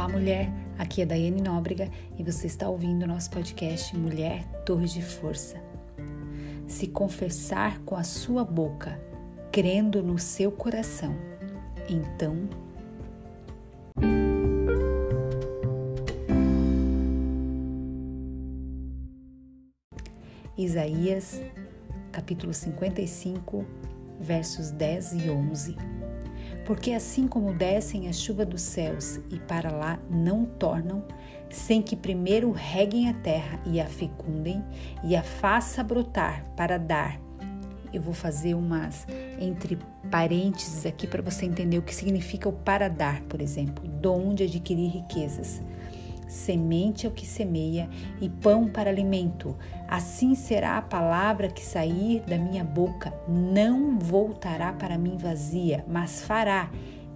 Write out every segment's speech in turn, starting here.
Olá, mulher. Aqui é Daiane Nóbrega e você está ouvindo o nosso podcast Mulher Torre de Força. Se confessar com a sua boca, crendo no seu coração, então. Isaías, capítulo 55, versos 10 e 11 porque assim como descem a chuva dos céus e para lá não tornam, sem que primeiro reguem a terra e a fecundem e a faça brotar para dar. Eu vou fazer umas entre parênteses aqui para você entender o que significa o para dar, por exemplo, dom de adquirir riquezas semente ao que semeia e pão para alimento. Assim será a palavra que sair da minha boca, não voltará para mim vazia, mas fará,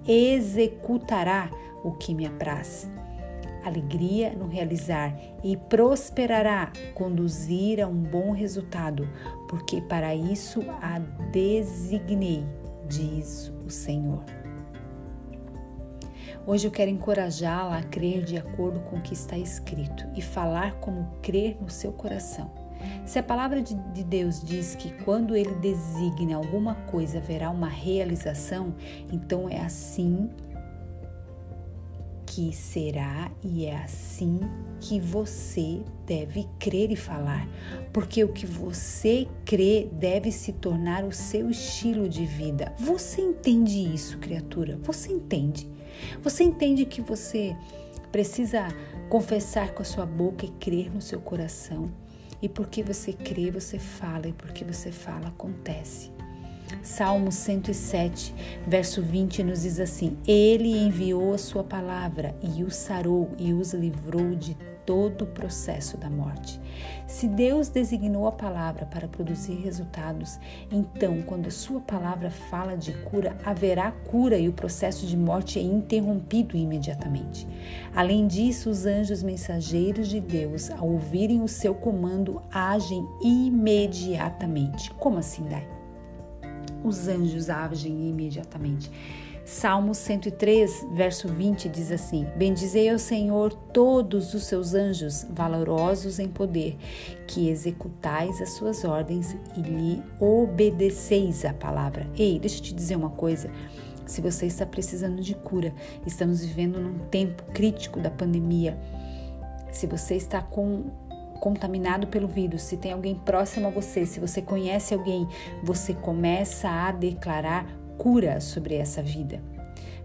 executará o que me apraz. Alegria no realizar e prosperará, conduzir a um bom resultado, porque para isso a designei, diz o Senhor. Hoje eu quero encorajá-la a crer de acordo com o que está escrito e falar como crer no seu coração. Se a palavra de Deus diz que quando ele designa alguma coisa haverá uma realização, então é assim que será e é assim que você deve crer e falar, porque o que você crê deve se tornar o seu estilo de vida. Você entende isso, criatura? Você entende? Você entende que você precisa confessar com a sua boca e crer no seu coração. E porque você crê, você fala, e porque você fala, acontece. Salmo 107, verso 20 nos diz assim: Ele enviou a sua palavra e os sarou e os livrou de todo o processo da morte. Se Deus designou a palavra para produzir resultados, então, quando a sua palavra fala de cura, haverá cura e o processo de morte é interrompido imediatamente. Além disso, os anjos mensageiros de Deus, ao ouvirem o seu comando, agem imediatamente. Como assim, Dai? Os anjos agem imediatamente. Salmo 103, verso 20 diz assim: Bendizei ao Senhor todos os seus anjos, valorosos em poder, que executais as suas ordens e lhe obedeceis a palavra. Ei, deixa eu te dizer uma coisa. Se você está precisando de cura, estamos vivendo num tempo crítico da pandemia. Se você está com contaminado pelo vírus, se tem alguém próximo a você, se você conhece alguém, você começa a declarar cura sobre essa vida.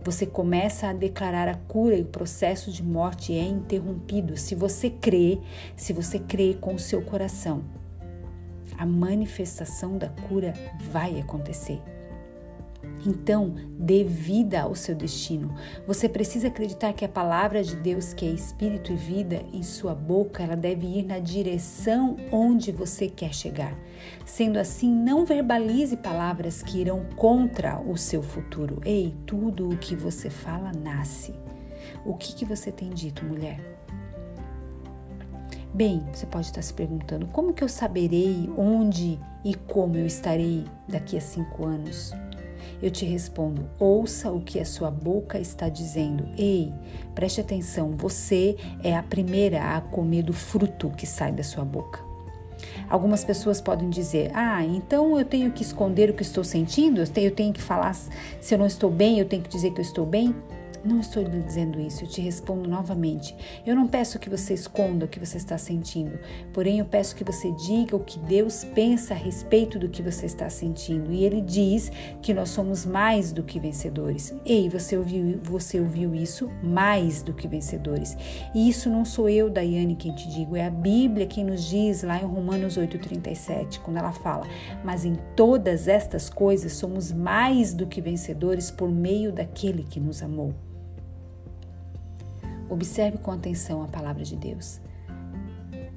Você começa a declarar a cura e o processo de morte é interrompido se você crê, se você crê com o seu coração. A manifestação da cura vai acontecer. Então, dê vida ao seu destino. Você precisa acreditar que a palavra de Deus, que é espírito e vida em sua boca, ela deve ir na direção onde você quer chegar. Sendo assim, não verbalize palavras que irão contra o seu futuro. Ei, tudo o que você fala nasce. O que, que você tem dito, mulher? Bem, você pode estar se perguntando: como que eu saberei onde e como eu estarei daqui a cinco anos? Eu te respondo: ouça o que a sua boca está dizendo. Ei, preste atenção, você é a primeira a comer do fruto que sai da sua boca. Algumas pessoas podem dizer: Ah, então eu tenho que esconder o que estou sentindo? Eu tenho, que falar se eu não estou bem, eu tenho que dizer que eu estou bem? Não estou lhe dizendo isso, eu te respondo novamente. Eu não peço que você esconda o que você está sentindo, porém eu peço que você diga o que Deus pensa a respeito do que você está sentindo. E ele diz que nós somos mais do que vencedores. Ei, você ouviu, você ouviu isso? Mais do que vencedores. E isso não sou eu, Daiane, quem te digo, é a Bíblia quem nos diz lá em Romanos 8,37, quando ela fala: Mas em todas estas coisas somos mais do que vencedores por meio daquele que nos amou. Observe com atenção a palavra de Deus.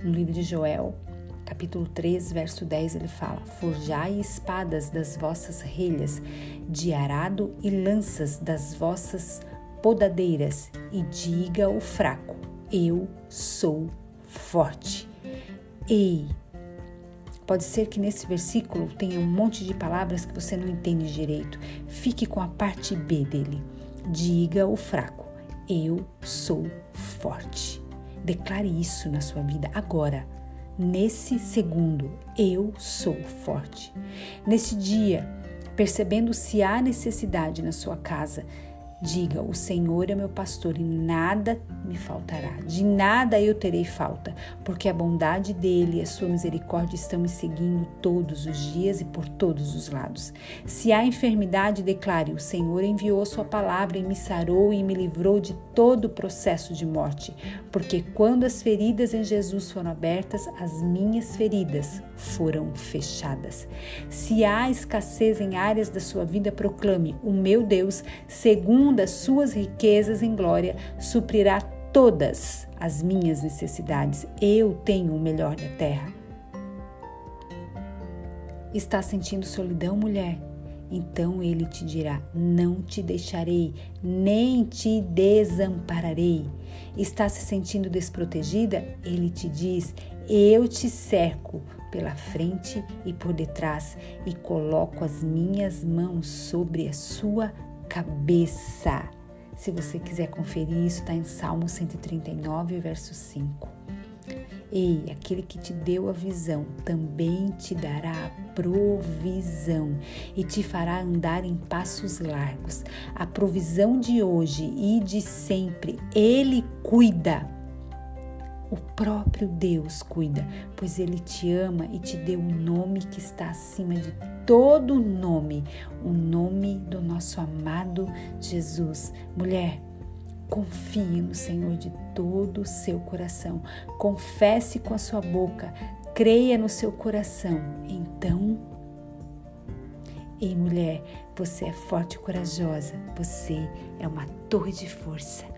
No livro de Joel, capítulo 3, verso 10, ele fala: Forjai espadas das vossas relhas, de arado e lanças das vossas podadeiras, e diga ao fraco: Eu sou forte. Ei! Pode ser que nesse versículo tenha um monte de palavras que você não entende direito. Fique com a parte B dele. Diga ao fraco: Eu sou forte. Declare isso na sua vida agora. Nesse segundo, eu sou forte. Nesse dia, percebendo se há necessidade na sua casa Diga: O Senhor é meu pastor e nada me faltará. De nada eu terei falta, porque a bondade dele e a sua misericórdia estão me seguindo todos os dias e por todos os lados. Se há enfermidade, declare: O Senhor enviou sua palavra e me sarou e me livrou de todo o processo de morte. Porque quando as feridas em Jesus foram abertas, as minhas feridas foram fechadas. Se há escassez em áreas da sua vida, proclame: O meu Deus, segundo segundo as suas riquezas em glória, suprirá todas as minhas necessidades. Eu tenho o melhor da terra. Está sentindo solidão, mulher? Então ele te dirá: Não te deixarei, nem te desampararei. Está se sentindo desprotegida? Ele te diz: Eu te cerco pela frente e por detrás e coloco as minhas mãos sobre a sua cabeça. Se você quiser conferir isso, está em Salmo 139, verso 5. Ei, aquele que te deu a visão também te dará a provisão e te fará andar em passos largos. A provisão de hoje e de sempre, Ele cuida. O próprio Deus cuida, pois Ele te ama e te deu um nome que está acima de todo nome, o nome do nosso amado Jesus. Mulher, confie no Senhor de todo o seu coração, confesse com a sua boca, creia no seu coração. Então, ei mulher, você é forte e corajosa, você é uma torre de força.